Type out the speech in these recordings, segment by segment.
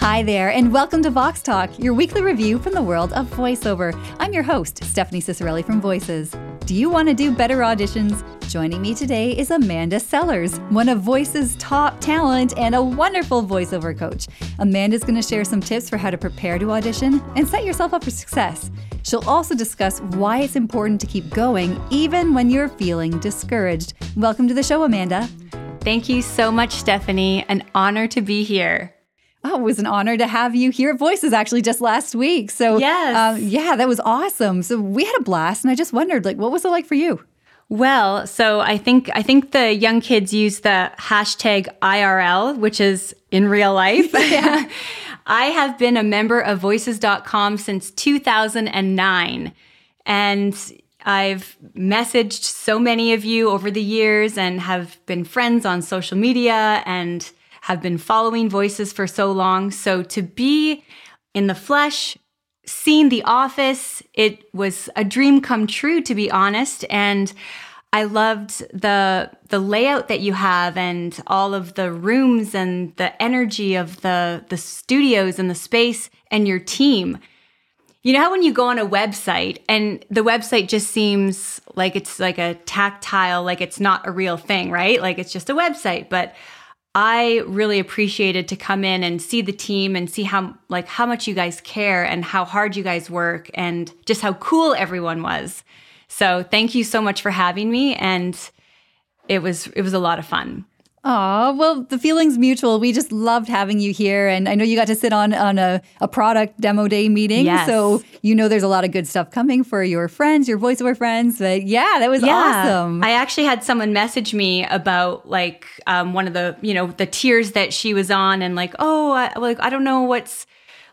Hi there, and welcome to Vox Talk, your weekly review from the world of voiceover. I'm your host, Stephanie Ciccarelli from Voices. Do you want to do better auditions? Joining me today is Amanda Sellers, one of Voice's top talent and a wonderful voiceover coach. Amanda's going to share some tips for how to prepare to audition and set yourself up for success. She'll also discuss why it's important to keep going even when you're feeling discouraged. Welcome to the show, Amanda. Thank you so much, Stephanie. An honor to be here. Oh, it was an honor to have you here at Voices actually just last week. So, yes. um, yeah, that was awesome. So, we had a blast, and I just wondered, like, what was it like for you? Well, so I think I think the young kids use the hashtag IRL, which is in real life. yeah. I have been a member of voices.com since 2009. And I've messaged so many of you over the years and have been friends on social media and have been following voices for so long. So to be in the flesh, seeing The Office, it was a dream come true, to be honest. And I loved the the layout that you have and all of the rooms and the energy of the the studios and the space and your team. You know how when you go on a website and the website just seems like it's like a tactile, like it's not a real thing, right? Like it's just a website, but I really appreciated to come in and see the team and see how like how much you guys care and how hard you guys work and just how cool everyone was. So, thank you so much for having me and it was it was a lot of fun. Oh, well, the feeling's mutual. We just loved having you here. And I know you got to sit on, on a, a product demo day meeting. Yes. So you know there's a lot of good stuff coming for your friends, your voiceover friends. But yeah, that was yeah. awesome. I actually had someone message me about like um, one of the, you know, the tiers that she was on and like, oh, I, like, I don't know what's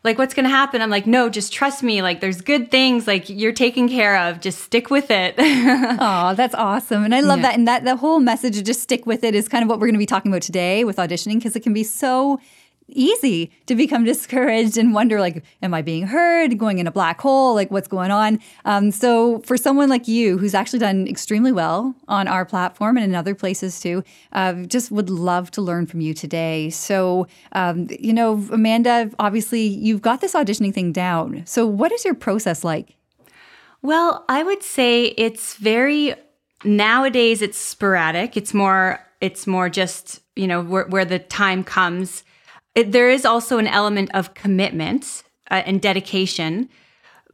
like what's going to happen? I'm like no just trust me. Like there's good things like you're taken care of. Just stick with it. Oh that's awesome. And i love yeah. that. And that the whole message of just stick with it is kind of what we're going to be talking about today with auditioning because it can be so easy to become discouraged and wonder like am i being heard going in a black hole like what's going on? Um, so for someone like you who's actually done extremely well on our platform and in other places too uh, just would love to learn from you today. So um, you know amanda obviously you've got this auditioning thing down. So what is your process like? Well i would say it's very nowadays it's sporadic. It's more it's more just you know where, where the time comes it, there is also an element of commitment uh, and dedication,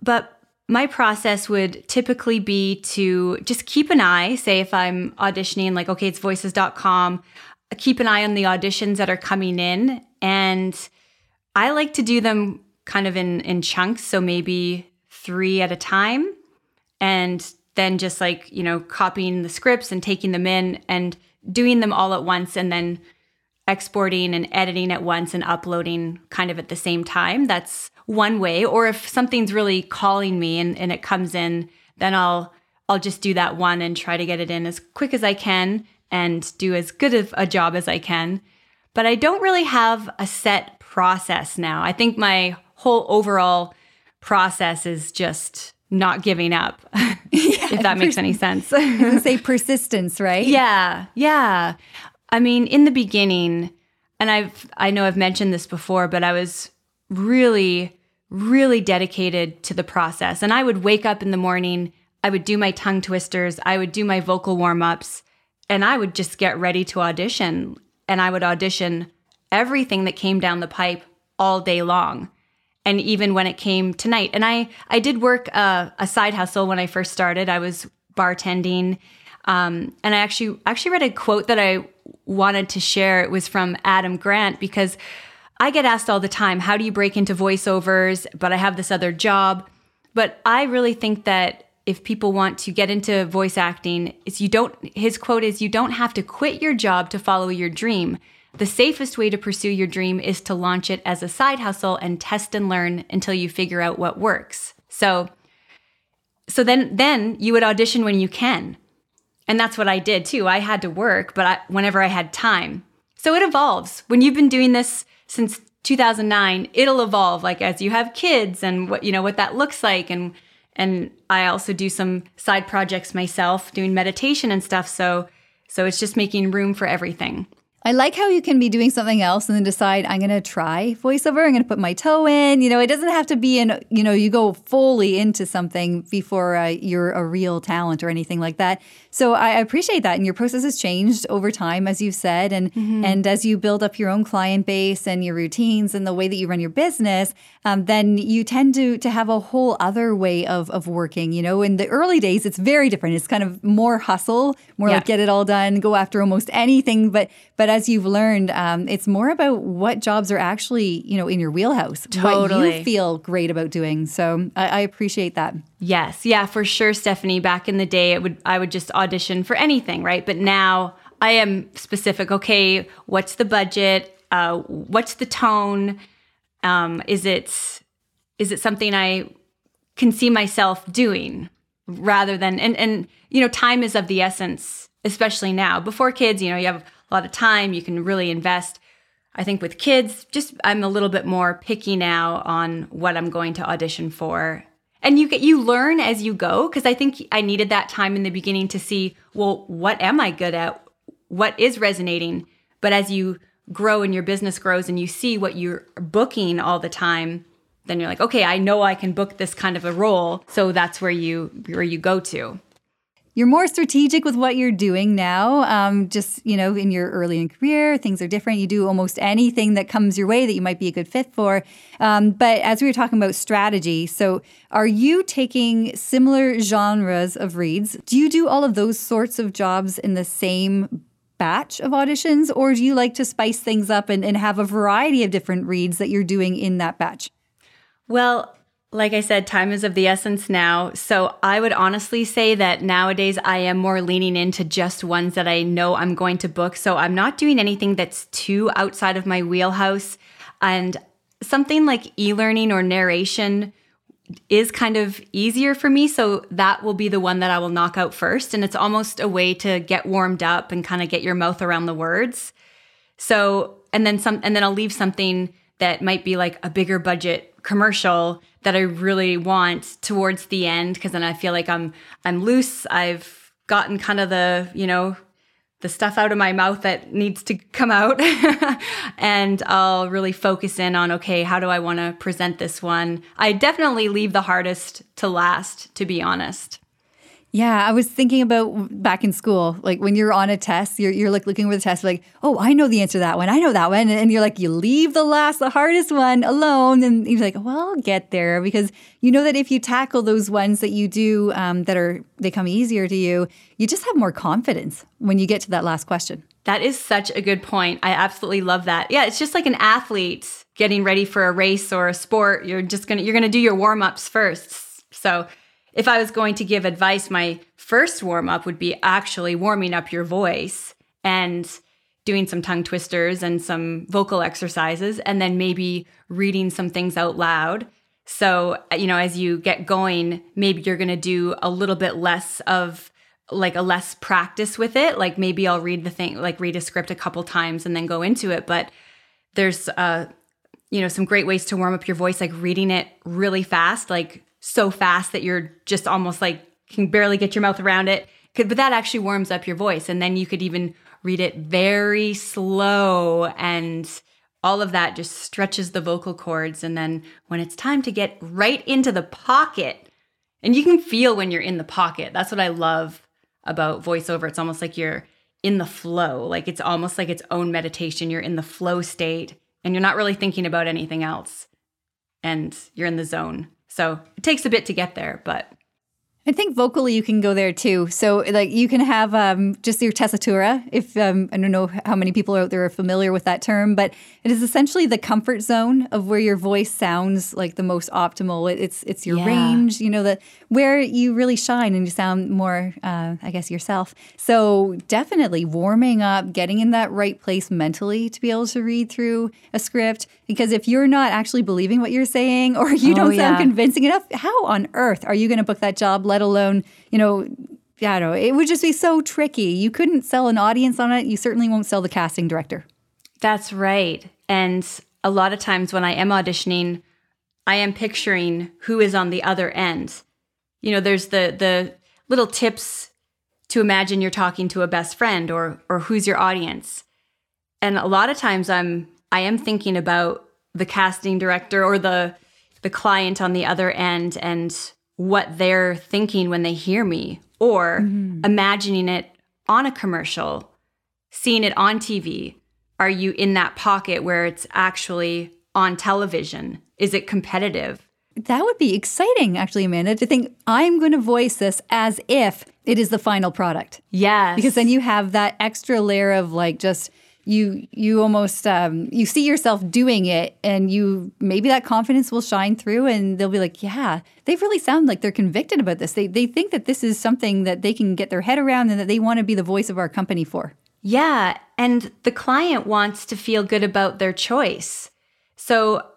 but my process would typically be to just keep an eye, say if I'm auditioning, like, okay, it's voices.com, keep an eye on the auditions that are coming in. And I like to do them kind of in, in chunks. So maybe three at a time. And then just like, you know, copying the scripts and taking them in and doing them all at once and then exporting and editing at once and uploading kind of at the same time. That's one way. Or if something's really calling me and, and it comes in, then I'll I'll just do that one and try to get it in as quick as I can and do as good of a job as I can. But I don't really have a set process now. I think my whole overall process is just not giving up, yeah, if that makes any sense. say persistence, right? Yeah, yeah. I mean, in the beginning, and I've I know I've mentioned this before, but I was really really dedicated to the process. And I would wake up in the morning, I would do my tongue twisters, I would do my vocal warm-ups, and I would just get ready to audition. And I would audition everything that came down the pipe all day long. And even when it came tonight, and I I did work a, a side hustle when I first started. I was bartending, um, and I actually actually read a quote that I wanted to share. It was from Adam Grant because I get asked all the time, how do you break into voiceovers? But I have this other job. But I really think that if people want to get into voice acting, is you don't his quote is you don't have to quit your job to follow your dream. The safest way to pursue your dream is to launch it as a side hustle and test and learn until you figure out what works. So so then then you would audition when you can. And that's what I did too. I had to work, but I, whenever I had time. So it evolves. When you've been doing this since 2009, it'll evolve like as you have kids and what you know what that looks like and and I also do some side projects myself doing meditation and stuff so so it's just making room for everything. I like how you can be doing something else and then decide I'm going to try voiceover. I'm going to put my toe in. You know, it doesn't have to be in. You know, you go fully into something before uh, you're a real talent or anything like that. So I appreciate that, and your process has changed over time, as you've said, and mm-hmm. and as you build up your own client base and your routines and the way that you run your business, um, then you tend to to have a whole other way of of working. You know, in the early days, it's very different. It's kind of more hustle, more yeah. like get it all done, go after almost anything. But but as you've learned, um, it's more about what jobs are actually you know in your wheelhouse, totally. what you feel great about doing. So I, I appreciate that. Yes, yeah, for sure, Stephanie. Back in the day, it would I would just audition for anything, right? But now I am specific. Okay, what's the budget? Uh, what's the tone? Um, is it is it something I can see myself doing rather than and and you know time is of the essence, especially now. Before kids, you know, you have lot of time. You can really invest. I think with kids, just I'm a little bit more picky now on what I'm going to audition for. And you get you learn as you go because i think i needed that time in the beginning to see well what am i good at? What is resonating? But as you grow and your business grows and you see what you're booking all the time then you're like okay i know i can book this kind of a role. So that's where you where you go to you're more strategic with what you're doing now. Um, just, you know, in your early in career, things are different. You do almost anything that comes your way that you might be a good fit for. Um, but as we were talking about strategy, so are you taking similar genres of reads? Do you do all of those sorts of jobs in the same batch of auditions, or do you like to spice things up and, and have a variety of different reads that you're doing in that batch? Well, like I said, time is of the essence now. So I would honestly say that nowadays I am more leaning into just ones that I know I'm going to book. So I'm not doing anything that's too outside of my wheelhouse. And something like e learning or narration is kind of easier for me. So that will be the one that I will knock out first. And it's almost a way to get warmed up and kind of get your mouth around the words. So, and then some, and then I'll leave something that might be like a bigger budget commercial that I really want towards the end because then I feel like I'm I'm loose. I've gotten kind of the, you know, the stuff out of my mouth that needs to come out and I'll really focus in on okay, how do I want to present this one? I definitely leave the hardest to last to be honest. Yeah, I was thinking about back in school, like when you're on a test, you're, you're like looking over the test, like, oh, I know the answer to that one. I know that one. And you're like, you leave the last, the hardest one alone. And you're like, well, I'll get there because you know that if you tackle those ones that you do um, that are, they come easier to you, you just have more confidence when you get to that last question. That is such a good point. I absolutely love that. Yeah, it's just like an athlete getting ready for a race or a sport. You're just going to, you're going to do your warm ups first. So, if I was going to give advice, my first warm up would be actually warming up your voice and doing some tongue twisters and some vocal exercises, and then maybe reading some things out loud. So, you know, as you get going, maybe you're going to do a little bit less of like a less practice with it. Like maybe I'll read the thing, like read a script a couple times and then go into it. But there's, uh, you know, some great ways to warm up your voice, like reading it really fast, like so fast that you're just almost like can barely get your mouth around it. But that actually warms up your voice. And then you could even read it very slow and all of that just stretches the vocal cords. And then when it's time to get right into the pocket, and you can feel when you're in the pocket. That's what I love about voiceover. It's almost like you're in the flow, like it's almost like its own meditation. You're in the flow state and you're not really thinking about anything else. And you're in the zone. So it takes a bit to get there, but I think vocally you can go there too. So like you can have um, just your tessitura. If um, I don't know how many people out there are familiar with that term, but it is essentially the comfort zone of where your voice sounds like the most optimal. It, it's it's your yeah. range, you know, that where you really shine and you sound more, uh, I guess, yourself. So definitely warming up, getting in that right place mentally to be able to read through a script. Because if you're not actually believing what you're saying or you oh, don't sound yeah. convincing enough, how on earth are you going to book that job? Let alone, you know, I don't know. It would just be so tricky. You couldn't sell an audience on it. You certainly won't sell the casting director. That's right. And a lot of times when I am auditioning, I am picturing who is on the other end. You know, there's the the little tips to imagine you're talking to a best friend or or who's your audience. and a lot of times I'm I am thinking about the casting director or the the client on the other end and what they're thinking when they hear me or mm-hmm. imagining it on a commercial, seeing it on TV. Are you in that pocket where it's actually on television? Is it competitive? That would be exciting, actually, Amanda, to think I'm going to voice this as if it is the final product. Yes. Because then you have that extra layer of like just you you almost um, you see yourself doing it and you maybe that confidence will shine through and they'll be like yeah they really sound like they're convicted about this. They, they think that this is something that they can get their head around and that they want to be the voice of our company for. Yeah and the client wants to feel good about their choice. So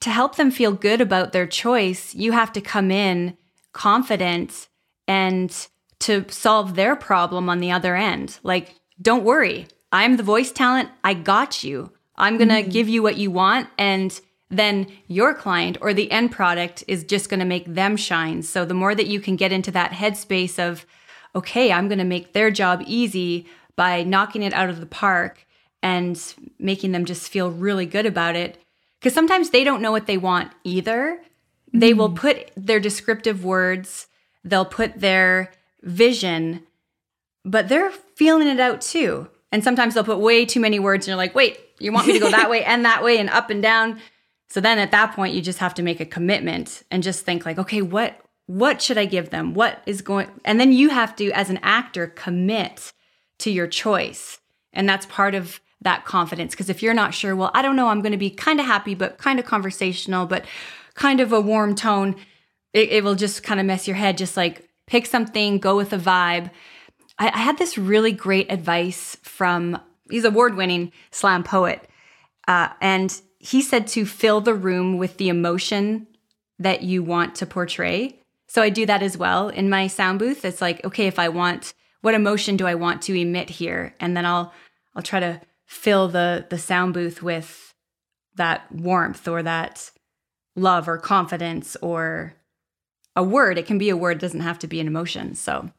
to help them feel good about their choice you have to come in confident and to solve their problem on the other end. Like don't worry I'm the voice talent. I got you. I'm going to mm-hmm. give you what you want. And then your client or the end product is just going to make them shine. So the more that you can get into that headspace of, okay, I'm going to make their job easy by knocking it out of the park and making them just feel really good about it. Because sometimes they don't know what they want either. Mm-hmm. They will mm-hmm. put their descriptive words, they'll put their vision, but they're feeling it out too. And sometimes they'll put way too many words and you're like, wait, you want me to go that way and that way and up and down. So then at that point you just have to make a commitment and just think like, okay, what what should I give them? What is going and then you have to as an actor commit to your choice. And that's part of that confidence because if you're not sure, well, I don't know, I'm going to be kind of happy but kind of conversational but kind of a warm tone, it, it will just kind of mess your head just like pick something, go with a vibe I, I had this really great advice from he's award winning slam poet, uh, and he said to fill the room with the emotion that you want to portray. So I do that as well in my sound booth. It's like, okay, if I want, what emotion do I want to emit here? And then I'll I'll try to fill the the sound booth with that warmth or that love or confidence or a word. It can be a word, doesn't have to be an emotion. So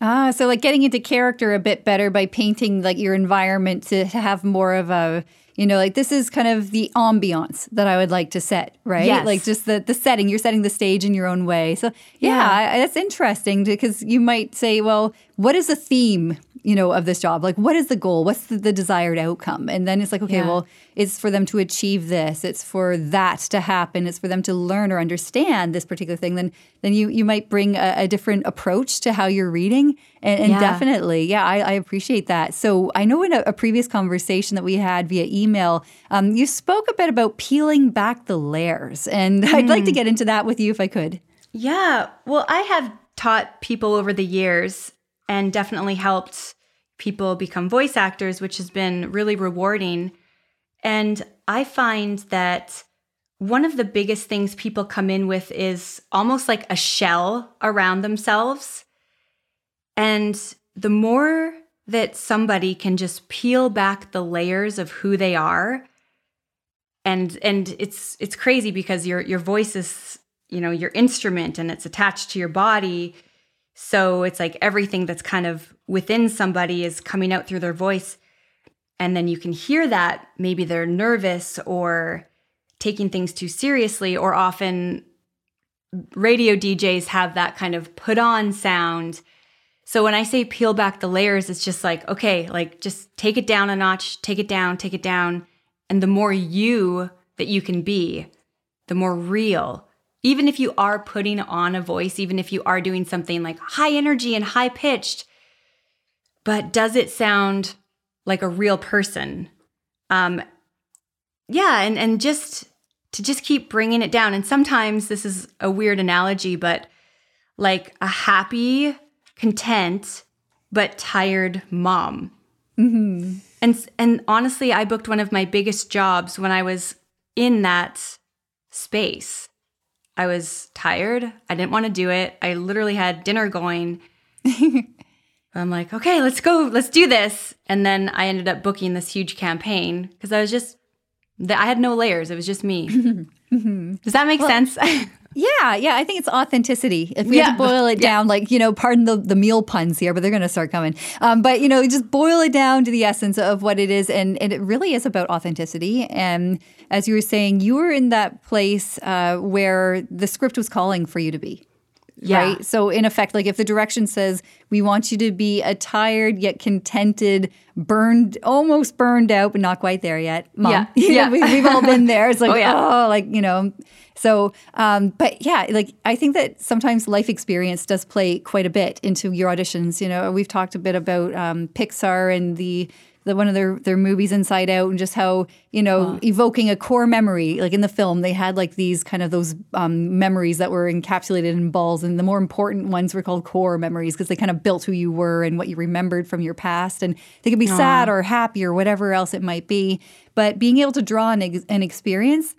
Ah, so like getting into character a bit better by painting like your environment to have more of a you know like this is kind of the ambiance that i would like to set right yes. like just the, the setting you're setting the stage in your own way so yeah, yeah. I, that's interesting because you might say well what is the theme you know, of this job? Like, what is the goal? What's the, the desired outcome? And then it's like, okay, yeah. well, it's for them to achieve this. It's for that to happen. It's for them to learn or understand this particular thing. Then, then you you might bring a, a different approach to how you're reading. And, and yeah. definitely, yeah, I, I, appreciate that. So I know in a, a, previous conversation that we had via email, um, you spoke a bit about peeling back the layers, and mm. I'd like to hmm. get into that with you if I could. Yeah, well, I have taught people over the years and definitely helped people become voice actors, which has been really rewarding. And I find that one of the biggest things people come in with is almost like a shell around themselves. And the more that somebody can just peel back the layers of who they are, and and it's it's crazy because your your voice is you know your instrument and it's attached to your body so it's like everything that's kind of within somebody is coming out through their voice. And then you can hear that maybe they're nervous or taking things too seriously, or often radio DJs have that kind of put on sound. So when I say peel back the layers, it's just like, okay, like just take it down a notch, take it down, take it down. And the more you that you can be, the more real even if you are putting on a voice, even if you are doing something like high energy and high pitched, but does it sound like a real person? Um, yeah, and and just to just keep bringing it down. And sometimes this is a weird analogy, but like a happy, content, but tired mom. Mm-hmm. And and honestly, I booked one of my biggest jobs when I was in that space. I was tired. I didn't want to do it. I literally had dinner going. I'm like, okay, let's go, let's do this. And then I ended up booking this huge campaign because I was just, I had no layers. It was just me. Does that make well, sense? Yeah, yeah, I think it's authenticity. If we yeah, have to boil it yeah. down, like you know, pardon the the meal puns here, but they're going to start coming. Um, but you know, just boil it down to the essence of what it is, and, and it really is about authenticity. And as you were saying, you were in that place uh, where the script was calling for you to be. Yeah. Right. So, in effect, like if the direction says, we want you to be a tired yet contented, burned, almost burned out, but not quite there yet, mom. Yeah. yeah. we, have all been there. It's like, oh, yeah. oh, like, you know. So, um, but yeah, like I think that sometimes life experience does play quite a bit into your auditions. You know, we've talked a bit about um, Pixar and the the one of their their movies Inside Out and just how you know uh. evoking a core memory like in the film they had like these kind of those um, memories that were encapsulated in balls and the more important ones were called core memories because they kind of built who you were and what you remembered from your past and they could be sad or happy or whatever else it might be but being able to draw an, ex- an experience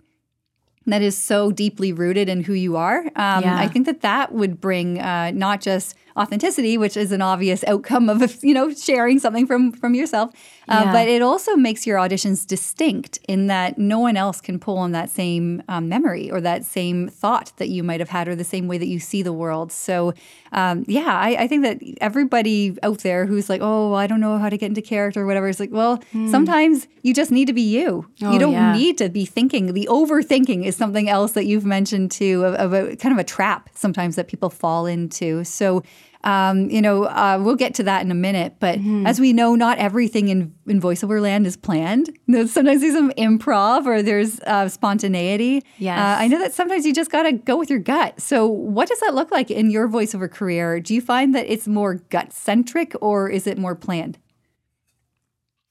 that is so deeply rooted in who you are. Um, yeah. I think that that would bring uh, not just authenticity, which is an obvious outcome of you know sharing something from from yourself, uh, yeah. but it also makes your auditions distinct in that no one else can pull on that same um, memory or that same thought that you might have had or the same way that you see the world. So um, yeah, I, I, think that everybody out there who's like, oh, I don't know how to get into character or whatever, is like, well, mm. sometimes you just need to be you. Oh, you don't yeah. need to be thinking. The overthinking is something else that you've mentioned too, of, of a kind of a trap sometimes that people fall into. So um, you know, uh, we'll get to that in a minute. But mm-hmm. as we know, not everything in, in voiceover land is planned. sometimes there's some improv or there's uh, spontaneity. Yes. Uh, I know that sometimes you just got to go with your gut. So, what does that look like in your voiceover career? Do you find that it's more gut centric or is it more planned?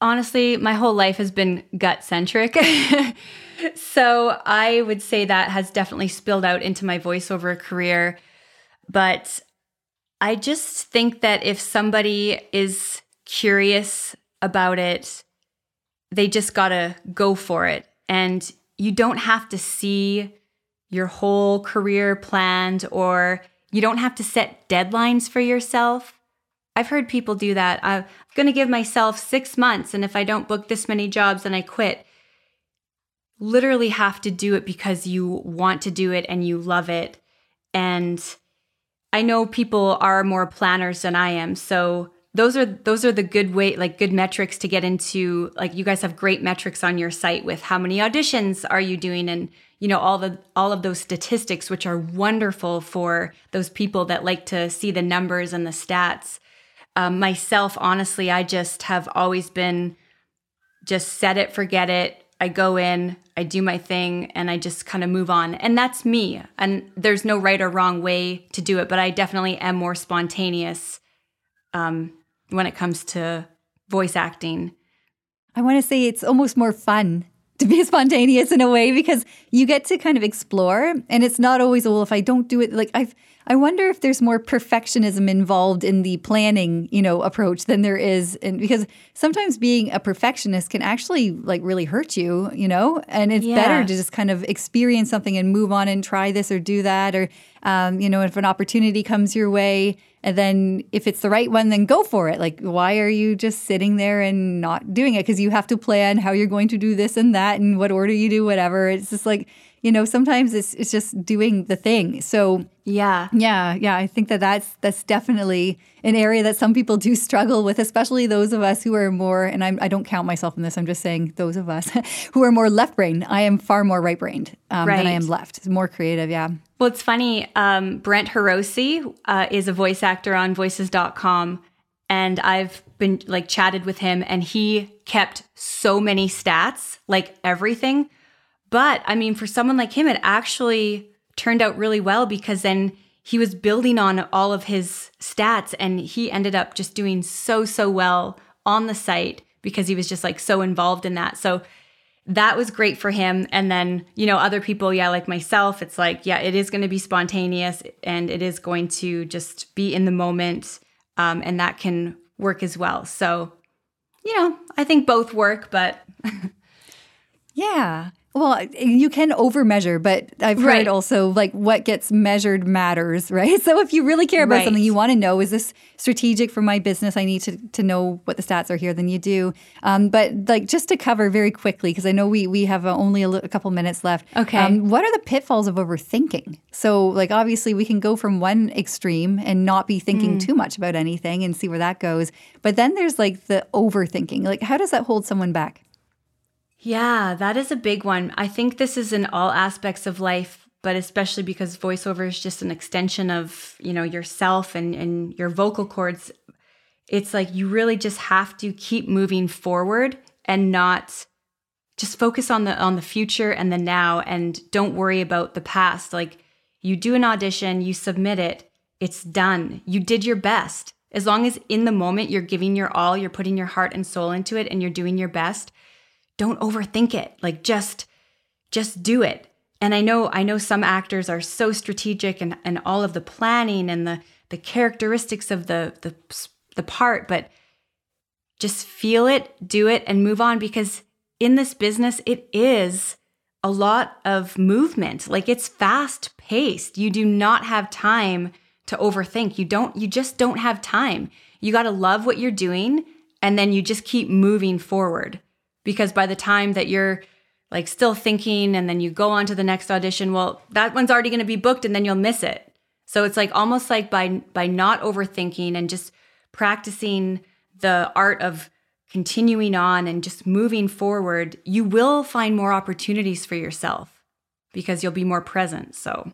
Honestly, my whole life has been gut centric. so, I would say that has definitely spilled out into my voiceover career. But I just think that if somebody is curious about it, they just got to go for it. And you don't have to see your whole career planned or you don't have to set deadlines for yourself. I've heard people do that. I'm going to give myself six months, and if I don't book this many jobs, then I quit. Literally have to do it because you want to do it and you love it. And I know people are more planners than I am. So those are those are the good way like good metrics to get into like you guys have great metrics on your site with how many auditions are you doing and you know all the all of those statistics which are wonderful for those people that like to see the numbers and the stats um, myself honestly i just have always been just set it forget it I go in, I do my thing, and I just kind of move on. And that's me. And there's no right or wrong way to do it, but I definitely am more spontaneous um, when it comes to voice acting. I want to say it's almost more fun to be spontaneous in a way because you get to kind of explore and it's not always well if i don't do it like i've I wonder if there's more perfectionism involved in the planning, you know, approach than there is in because sometimes being a perfectionist can actually like really hurt you, you know, and it's yeah. better to just kind of experience something and move on and try this or do that or um, you know, if an opportunity comes your way and then if it's the right one then go for it. Like why are you just sitting there and not doing it because you have to plan how you're going to do this and that and what order you do whatever. It's just like you know sometimes it's it's just doing the thing. So yeah. yeah yeah i think that that's that's definitely an area that some people do struggle with especially those of us who are more and I'm, i do not count myself in this i'm just saying those of us who are more left brained i am far more right brained um, right. than i am left. More creative yeah. Well it's funny um, brent Hirose uh, is a voice actor on voices.com and i've been like chatted with him and he kept so many stats like everything but I mean, for someone like him, it actually turned out really well because then he was building on all of his stats and he ended up just doing so, so well on the site because he was just like so involved in that. So that was great for him. And then, you know, other people, yeah, like myself, it's like, yeah, it is going to be spontaneous and it is going to just be in the moment. Um, and that can work as well. So, you know, I think both work, but. yeah. Well, you can overmeasure, but I've heard Right. also like what gets measured matters, right? So if you really care about Right. something, you want to know is this strategic for my business? I need to to know what the stats are here. Then you do. Um, but like just to cover very quickly, because I know we we have uh, only a, couple minutes left. Okay. Um, what are the pitfalls of overthinking? So like obviously we can go from one extreme and not be thinking Hmm. too much about anything and see where that goes. But then there's like the overthinking. Like how does that hold someone back? Yeah, that is a big one. I think this is in all aspects of life, but especially because voiceover is just an extension of, you know, yourself and, and your vocal cords. It's like you really just have to keep moving forward and not just focus on the on the future and the now and don't worry about the past. Like you do an audition, you submit it, it's done. You did your best. As long as in the moment you're giving your all, you're putting your heart and soul into it and you're doing your best, don't overthink it. Like just just do it. And i know i know some actors are so strategic and and all of the planning and the the characteristics of the the the part but just feel it do it and move on because in this business it is a lot of movement. Like it's fast paced. You do not have time to overthink. You don't you just don't have time. You got to love what you're doing and then you just keep moving forward because by the time that you're like still thinking and then you go on to the next audition well that one's already going to be booked and then you'll miss it. So it's like almost like by by not overthinking and just practicing the art of continuing on and just moving forward you will find more opportunities for yourself because you'll be more present so.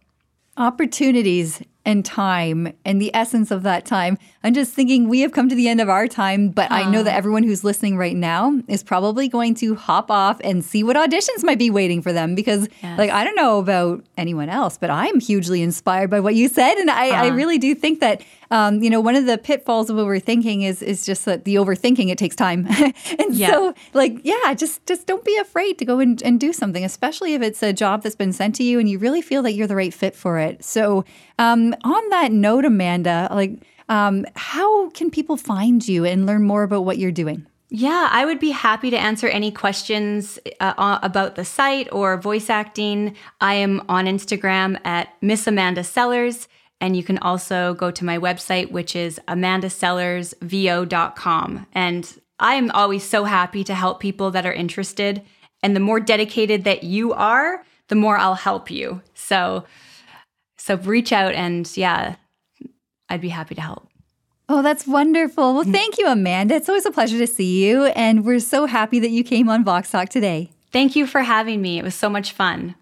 Opportunities and time and the essence of that time. I'm just thinking we have come to the end of our time, but I know that everyone who's listening right now is probably going to hop off and see what auditions might be waiting for them because, Yes. like, I don't know about anyone else, but I'm hugely inspired by what you said. And I, I really do think that, um, you know, one of the pitfalls of overthinking is, is just that the overthinking, it takes time. and Yeah. so, like, yeah, just, just don't be afraid to go and, and do something, especially if it's a job that's been sent to you and you really feel that you're the right fit for it. So, um, on that note, Amanda, like, um, how can people find you and learn more about what you're doing? Yeah, I would be happy to answer any questions uh, about the site or voice acting. I am on Instagram at Miss Amanda Sellers, and you can also go to my website, which is amandasellersvo.com. And I am always so happy to help people that are interested. And the more dedicated that you are, the more I'll help you. So, so reach out, and yeah, I'd be happy to help. Oh, that's wonderful. Well, mm-hmm. thank you, Amanda. It's always a pleasure to see you. And we're so happy that you came on Vox Talk today. Thank you for having me. It was so much fun.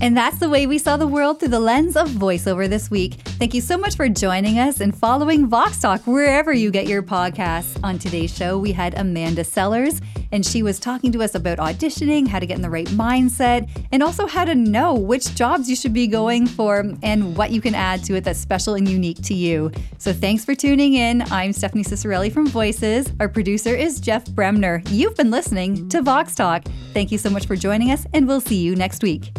And that's the way we saw the world through the lens of voiceover this week. Thank you so much for joining us and following Vox Talk wherever you get your podcasts. On today's show, we had Amanda Sellers, and she was talking to us about auditioning, how to get in the right mindset, and also how to know which jobs you should be going for and what you can add to it that's special and unique to you. So thanks for tuning in. I'm Stephanie Ciccarelli from Voices. Our producer is Jeff Bremner. You've been listening to Vox Talk. Thank you so much for joining us, and we'll see you next week.